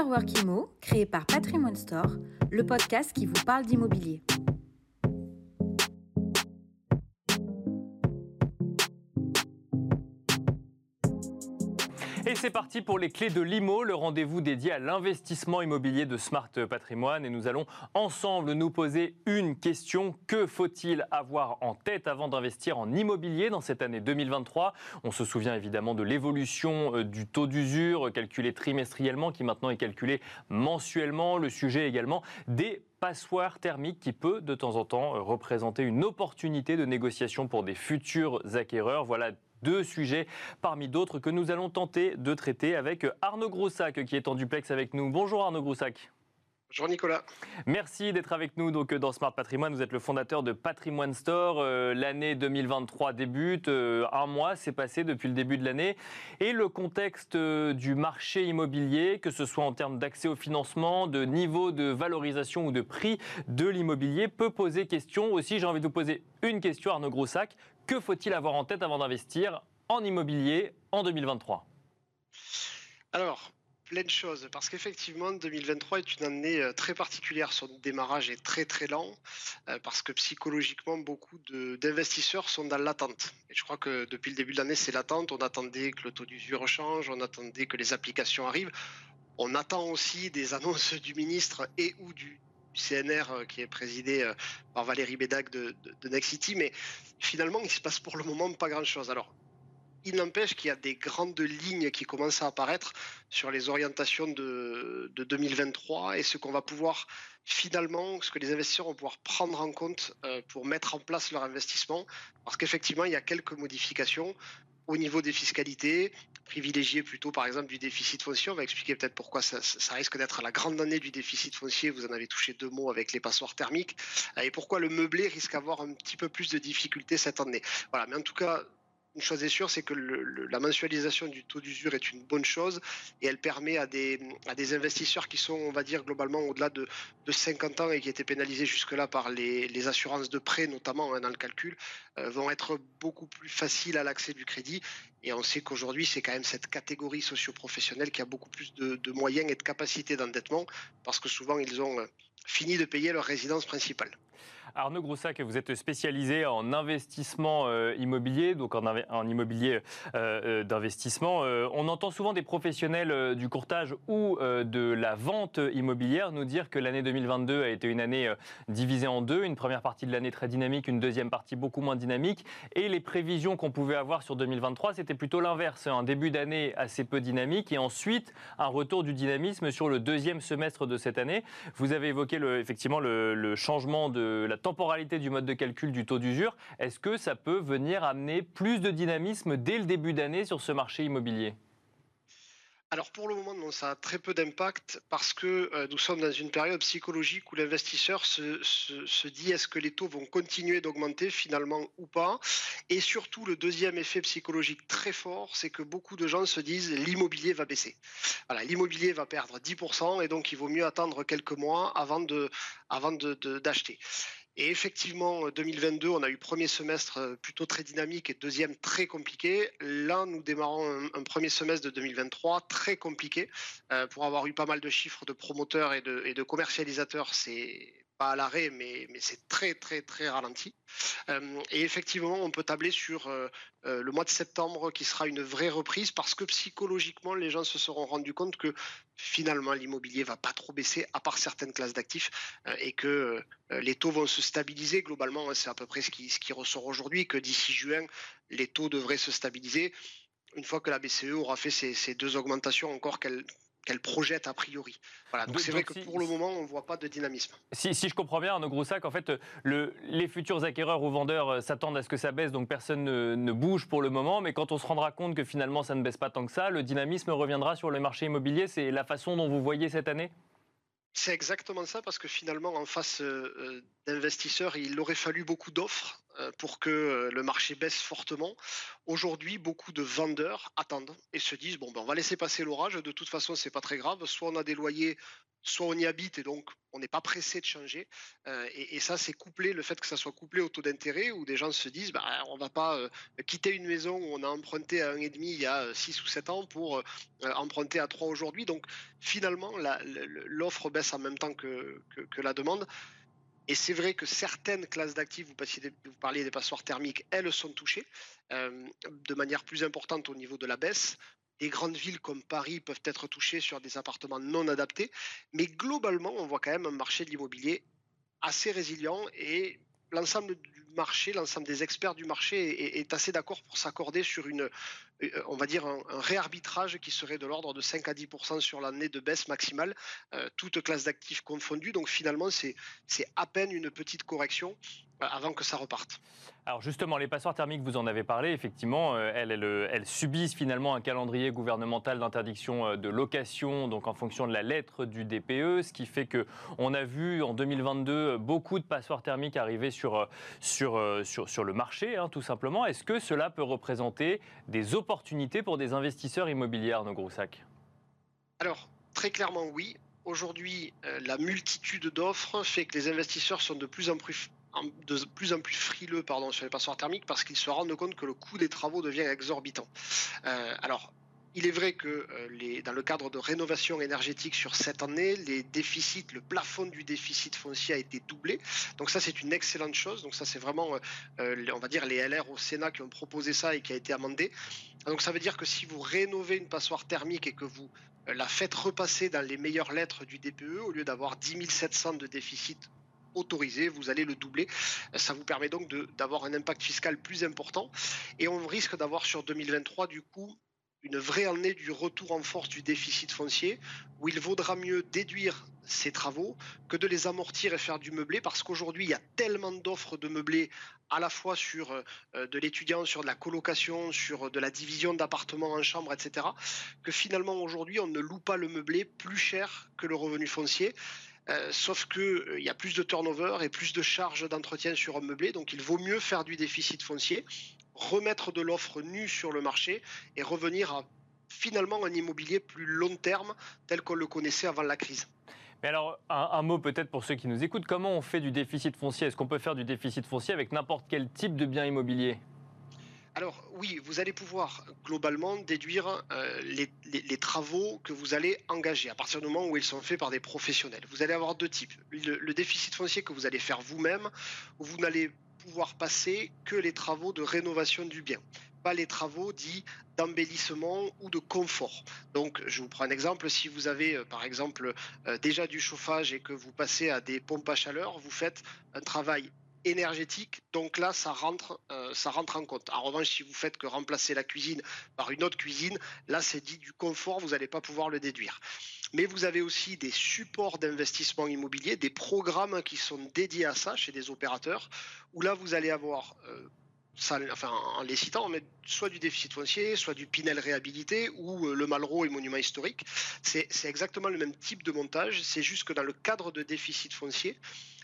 Afterwork Imo, créé par Patrimoine Store, le podcast qui vous parle d'immobilier. C'est parti pour les clés de l'IMO, le rendez-vous dédié à l'investissement immobilier de Smart Patrimoine. Et nous allons ensemble nous poser une question. Que faut-il avoir en tête avant d'investir en immobilier dans cette année 2023 On se souvient évidemment de l'évolution euh, du taux d'usure calculé trimestriellement qui maintenant est calculé mensuellement. Le sujet également des passoires thermiques qui peut de temps en temps euh, représenter une opportunité de négociation pour des futurs acquéreurs. Voilà deux sujets parmi d'autres que nous allons tenter de traiter avec Arnaud Groussac qui est en duplex avec nous. Bonjour Arnaud Groussac. Bonjour Nicolas. Merci d'être avec nous donc dans Smart Patrimoine. Vous êtes le fondateur de Patrimoine Store. Euh, l'année 2023 débute. Euh, un mois s'est passé depuis le début de l'année. Et le contexte euh, du marché immobilier, que ce soit en termes d'accès au financement, de niveau de valorisation ou de prix de l'immobilier, peut poser question. Aussi, j'ai envie de vous poser une question, Arnaud Groussac. Que faut-il avoir en tête avant d'investir en immobilier en 2023 Alors, plein de choses, parce qu'effectivement, 2023 est une année euh, très particulière. Son démarrage est très très lent, euh, parce que psychologiquement, beaucoup d'investisseurs sont dans l'attente. Et je crois que depuis le début de l'année, c'est l'attente. On attendait que le taux d'usure change, on attendait que les applications arrivent. On attend aussi des annonces du ministre et ou du, CNR euh, qui est présidé par Valérie Bédac de, de, Nexity, mais finalement, il se passe pour le moment pas grand-chose. Alors, il n'empêche qu'il y a des grandes lignes qui commencent à apparaître sur les orientations de, 2023 et ce qu'on va pouvoir finalement, ce que les investisseurs vont pouvoir prendre en compte euh, pour mettre en place leur investissement. Parce qu'effectivement, il y a quelques modifications au niveau des fiscalités, privilégier plutôt par exemple du déficit foncier. On va expliquer peut-être pourquoi ça, risque d'être la grande année du déficit foncier. Vous en avez touché deux mots avec les passoires thermiques et pourquoi le meublé risque d'avoir un petit peu plus de difficultés cette année? Voilà, mais en tout cas, une chose est sûre, c'est que la mensualisation du taux d'usure est une bonne chose et elle permet à des, investisseurs qui sont, on va dire, globalement au-delà de, de 50 ans et qui étaient pénalisés jusque-là par les, assurances de prêt, notamment hein, dans le calcul, euh, vont être beaucoup plus faciles à l'accès du crédit. Et on sait qu'aujourd'hui, c'est quand même cette catégorie socio-professionnelle qui a beaucoup plus de, de moyens et de capacités d'endettement parce que souvent, ils ont euh, fini de payer leur résidence principale. Arnaud Groussac, vous êtes spécialisé en investissement euh, immobilier, donc en, immobilier euh, euh, d'investissement. on entend souvent des professionnels du courtage ou de la vente immobilière nous dire que l'année 2022 a été une année divisée en deux, une première partie de l'année très dynamique, une deuxième partie beaucoup moins dynamique, et les prévisions qu'on pouvait avoir sur 2023, c'était plutôt l'inverse, un début d'année assez peu dynamique et ensuite un retour du dynamisme sur le deuxième semestre de cette année. Vous avez évoqué effectivement le, le changement de la temporalité du mode de calcul du taux d'usure, est-ce que ça peut venir amener plus de dynamisme dès le début d'année sur ce marché immobilier? Alors pour le moment, non, ça a très peu d'impact parce que euh, nous sommes dans une période psychologique où l'investisseur se, dit est-ce que les taux vont continuer d'augmenter finalement ou pas? Et surtout, le deuxième effet psychologique très fort, c'est que beaucoup de gens se disent l'immobilier va baisser. Voilà, l'immobilier va perdre 10% et donc il vaut mieux attendre quelques mois avant de d'acheter. Et effectivement, 2022, on a eu premier semestre euh, plutôt très dynamique et deuxième très compliqué. Là, nous démarrons un, premier semestre de 2023 très compliqué. Euh, pour avoir eu pas mal de chiffres de promoteurs et de, et de commercialisateurs, c'est pas à l'arrêt, mais, mais c'est très très très ralenti. Euh, et effectivement, on peut tabler sur euh, euh, le mois de septembre qui sera une vraie reprise parce que psychologiquement, les gens se seront rendus compte que finalement l'immobilier va pas trop baisser à part certaines classes d'actifs et que les taux vont se stabiliser globalement. Hein, c'est à peu près ce qui, ce qui ressort aujourd'hui, que d'ici juin, les taux devraient se stabiliser une fois que la BCE aura fait ces, ces deux augmentations encore qu'elle qu'elle projette a priori. Voilà, donc c'est vrai que pour le moment, on ne voit pas de dynamisme. Si, si je comprends bien, Arnaud Groussac, en fait, le, les futurs acquéreurs ou vendeurs euh, s'attendent à ce que ça baisse, donc personne ne, ne, bouge pour le moment, mais quand on se rendra compte que finalement ça ne baisse pas tant que ça, le dynamisme reviendra sur le marché immobilier. C'est la façon dont vous voyez cette année? C'est exactement ça, parce que finalement, en face euh, euh, d'investisseurs, il aurait fallu beaucoup d'offres pour que le marché baisse fortement. Aujourd'hui, beaucoup de vendeurs attendent et se disent bon, ben, on va laisser passer l'orage. De toute façon, c'est pas très grave. Soit on a des loyers soit on y habite et donc on n'est pas pressé de changer. Euh, et, ça, c'est couplé, le fait que ça soit couplé au taux d'intérêt, où des gens se disent, bah, on va pas euh, quitter une maison où on a emprunté à 1,5 il y a 6 ou 7 ans pour euh, emprunter à 3 aujourd'hui. Donc finalement, l'offre baisse en même temps que, la demande. Et c'est vrai que certaines classes d'actifs, vous, parliez des passoires thermiques, elles sont touchées de manière plus importante au niveau de la baisse. Les grandes villes comme Paris peuvent être touchées sur des appartements non adaptés, mais globalement, on voit quand même un marché de l'immobilier assez résilient et l'ensemble du marché, l'ensemble des experts du marché est, assez d'accord pour s'accorder sur une, euh, on va dire un, réarbitrage qui serait de l'ordre de 5 à 10 sur l'année de baisse maximale, euh, toute classe d'actifs confondue. Donc finalement, c'est à peine une petite correction euh, avant que ça reparte. Alors justement, les passoires thermiques, vous en avez parlé, effectivement, euh, elles, subissent finalement un calendrier gouvernemental d'interdiction euh, de location, donc en fonction de la lettre du DPE, ce qui fait que on a vu en 2022 beaucoup de passoires thermiques arriver sur, sur, sur, le marché, hein, tout simplement. Est-ce que cela peut représenter des opportunités pour des investisseurs immobiliers, Arnaud Groussac Alors, très clairement oui. Aujourd'hui, la multitude d'offres fait que les investisseurs sont de plus en plus de plus en plus frileux pardon, sur les passoires thermiques parce qu'ils se rendent compte que le coût des travaux devient exorbitant. Euh, alors, il est vrai que euh, dans le cadre de rénovation énergétique sur cette année, les déficits, le plafond du déficit foncier a été doublé. Donc ça, c'est une excellente chose. Donc ça, c'est vraiment, euh, on va dire, les LR au Sénat qui ont proposé ça et qui a été amendé. Donc ça veut dire que si vous rénovez une passoire thermique et que vous la faites repasser dans les meilleures lettres du DPE, au lieu d'avoir 10 700 de déficit autorisé, vous allez le doubler. Ça vous permet donc d'avoir un impact fiscal plus important. Et on risque d'avoir sur 2023, du coup, une vraie année du retour en force du déficit foncier, où il vaudra mieux déduire ces travaux que de les amortir et faire du meublé, parce qu'aujourd'hui, il y a tellement d'offres de meublé, à la fois sur euh, de l'étudiant, sur de la colocation, sur de la division d'appartements en chambre, etc., que finalement, aujourd'hui, on ne loue pas le meublé plus cher que le revenu foncier. Euh, sauf qu'il euh, y a plus de turnover et plus de charges d'entretien sur un meublé, donc il vaut mieux faire du déficit foncier, remettre de l'offre nue sur le marché et revenir à finalement un immobilier plus long terme tel qu'on le connaissait avant la crise. Mais alors, un, mot peut-être pour ceux qui nous écoutent, comment on fait du déficit foncier? Est-ce qu'on peut faire du déficit foncier avec n'importe quel type de bien immobilier? Alors oui, vous allez pouvoir globalement déduire euh, les, travaux que vous allez engager à partir du moment où ils sont faits par des professionnels. Vous allez avoir deux types. Le, déficit foncier que vous allez faire vous-même, vous n'allez pouvoir passer que les travaux de rénovation du bien pas les travaux dits d'embellissement ou de confort. Donc, je vous prends un exemple. Si vous avez, euh, par exemple, euh, déjà du chauffage et que vous passez à des pompes à chaleur, vous faites un travail énergétique. Donc là, ça rentre, euh, ça rentre en compte. En revanche, si vous faites que remplacer la cuisine par une autre cuisine, là, c'est dit du confort, vous n'allez pas pouvoir le déduire. Mais vous avez aussi des supports d'investissement immobilier, des programmes qui sont dédiés à ça chez des opérateurs, où là, vous allez avoir euh, enfin, en les citant, soit du déficit foncier, soit du Pinel réhabilité ou euh, le Malraux et monument historique. C'est exactement le même type de montage, c'est juste que dans le cadre de déficit foncier,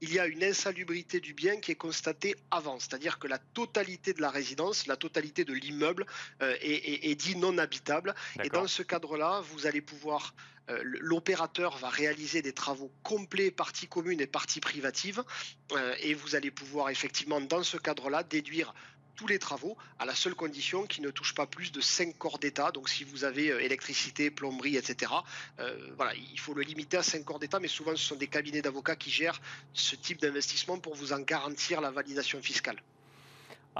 il y a une insalubrité du bien qui est constatée avant, c'est-à-dire que la totalité de la résidence, la totalité de l'immeuble euh, est, dit non habitable. Et dans ce cadre-là, vous allez pouvoir euh, l'opérateur va réaliser des travaux complets, partie commune et partie privative, euh, et vous allez pouvoir effectivement, dans ce cadre-là, déduire tous les travaux à la seule condition qu'ils ne touchent pas plus de 5 corps d'État. Donc si vous avez euh, électricité, plomberie, etc., euh, voilà, il faut le limiter à 5 corps d'État, mais souvent ce sont des cabinets d'avocats qui gèrent ce type d'investissement pour vous en garantir la validation fiscale.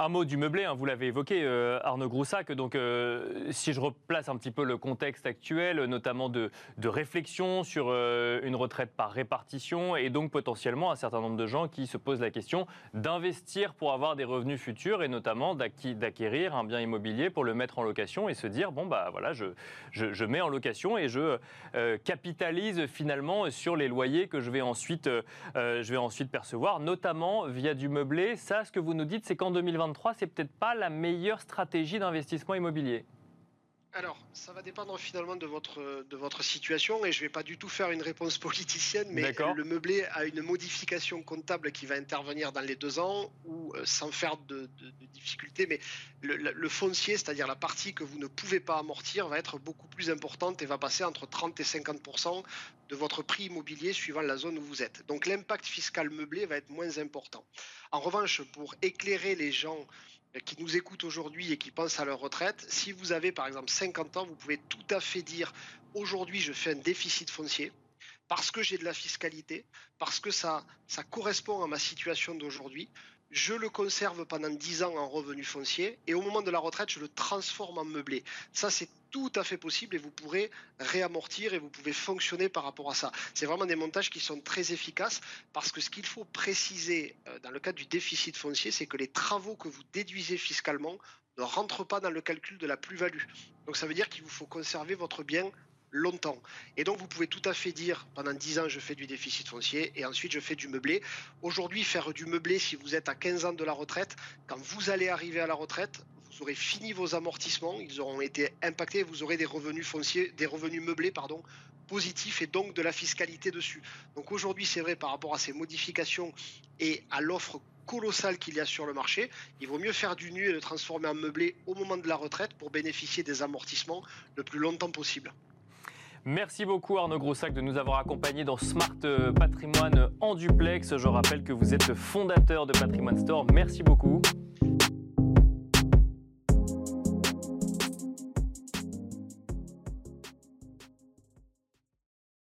Un mot du meublé, hein, vous l'avez évoqué, euh, Arnaud Groussac. Donc, euh, si je replace un petit peu le contexte actuel, notamment de, réflexion sur euh, une retraite par répartition, et donc potentiellement un certain nombre de gens qui se posent la question d'investir pour avoir des revenus futurs, et notamment d'acquérir un bien immobilier pour le mettre en location et se dire bon bah voilà, je, mets en location et je capitalise finalement sur les loyers que je vais ensuite, je vais ensuite percevoir, notamment via du meublé. Ça, ce que vous nous dites, c'est qu'en 2020 c'est peut-être pas la meilleure stratégie d'investissement immobilier. Alors, ça va dépendre finalement de votre, de votre situation et je ne vais pas du tout faire une réponse politicienne, mais le meublé a une modification comptable qui va intervenir dans les deux ans ou euh, sans faire de, difficultés, mais le, foncier, c'est-à-dire la partie que vous ne pouvez pas amortir, va être beaucoup plus importante et va passer entre 30 et 50 de votre prix immobilier suivant la zone où vous êtes. Donc l'impact fiscal meublé va être moins important. En revanche, pour éclairer les gens qui nous écoutent aujourd'hui et qui pensent à leur retraite, si vous avez par exemple 50 ans, vous pouvez tout à fait dire aujourd'hui je fais un déficit foncier parce que j'ai de la fiscalité, parce que ça, ça correspond à ma situation d'aujourd'hui. Je le conserve pendant 10 ans en revenu foncier et au moment de la retraite, je le transforme en meublé. Ça, c'est tout à fait possible et vous pourrez réamortir et vous pouvez fonctionner par rapport à ça. C'est vraiment des montages qui sont très efficaces parce que ce qu'il faut préciser euh, dans le cadre du déficit foncier, c'est que les travaux que vous déduisez fiscalement ne rentrent pas dans le calcul de la plus-value. Donc ça veut dire qu'il vous faut conserver votre bien longtemps. Et donc vous pouvez tout à fait dire pendant 10 ans je fais du déficit foncier et ensuite je fais du meublé. Aujourd'hui faire du meublé si vous êtes à 15 ans de la retraite, quand vous allez arriver à la retraite, vous aurez fini vos amortissements, ils auront été impactés, vous aurez des revenus fonciers, des revenus meublés, pardon, positifs et donc de la fiscalité dessus. Donc aujourd'hui, c'est vrai par rapport à ces modifications et à l'offre colossale qu'il y a sur le marché, il vaut mieux faire du nu et le transformer en meublé au moment de la retraite pour bénéficier des amortissements le plus longtemps possible. Merci beaucoup Arnaud Groussac de nous avoir accompagnés dans Smart euh, Patrimoine en duplex. Je rappelle que vous êtes le fondateur de Patrimoine Store. Merci beaucoup.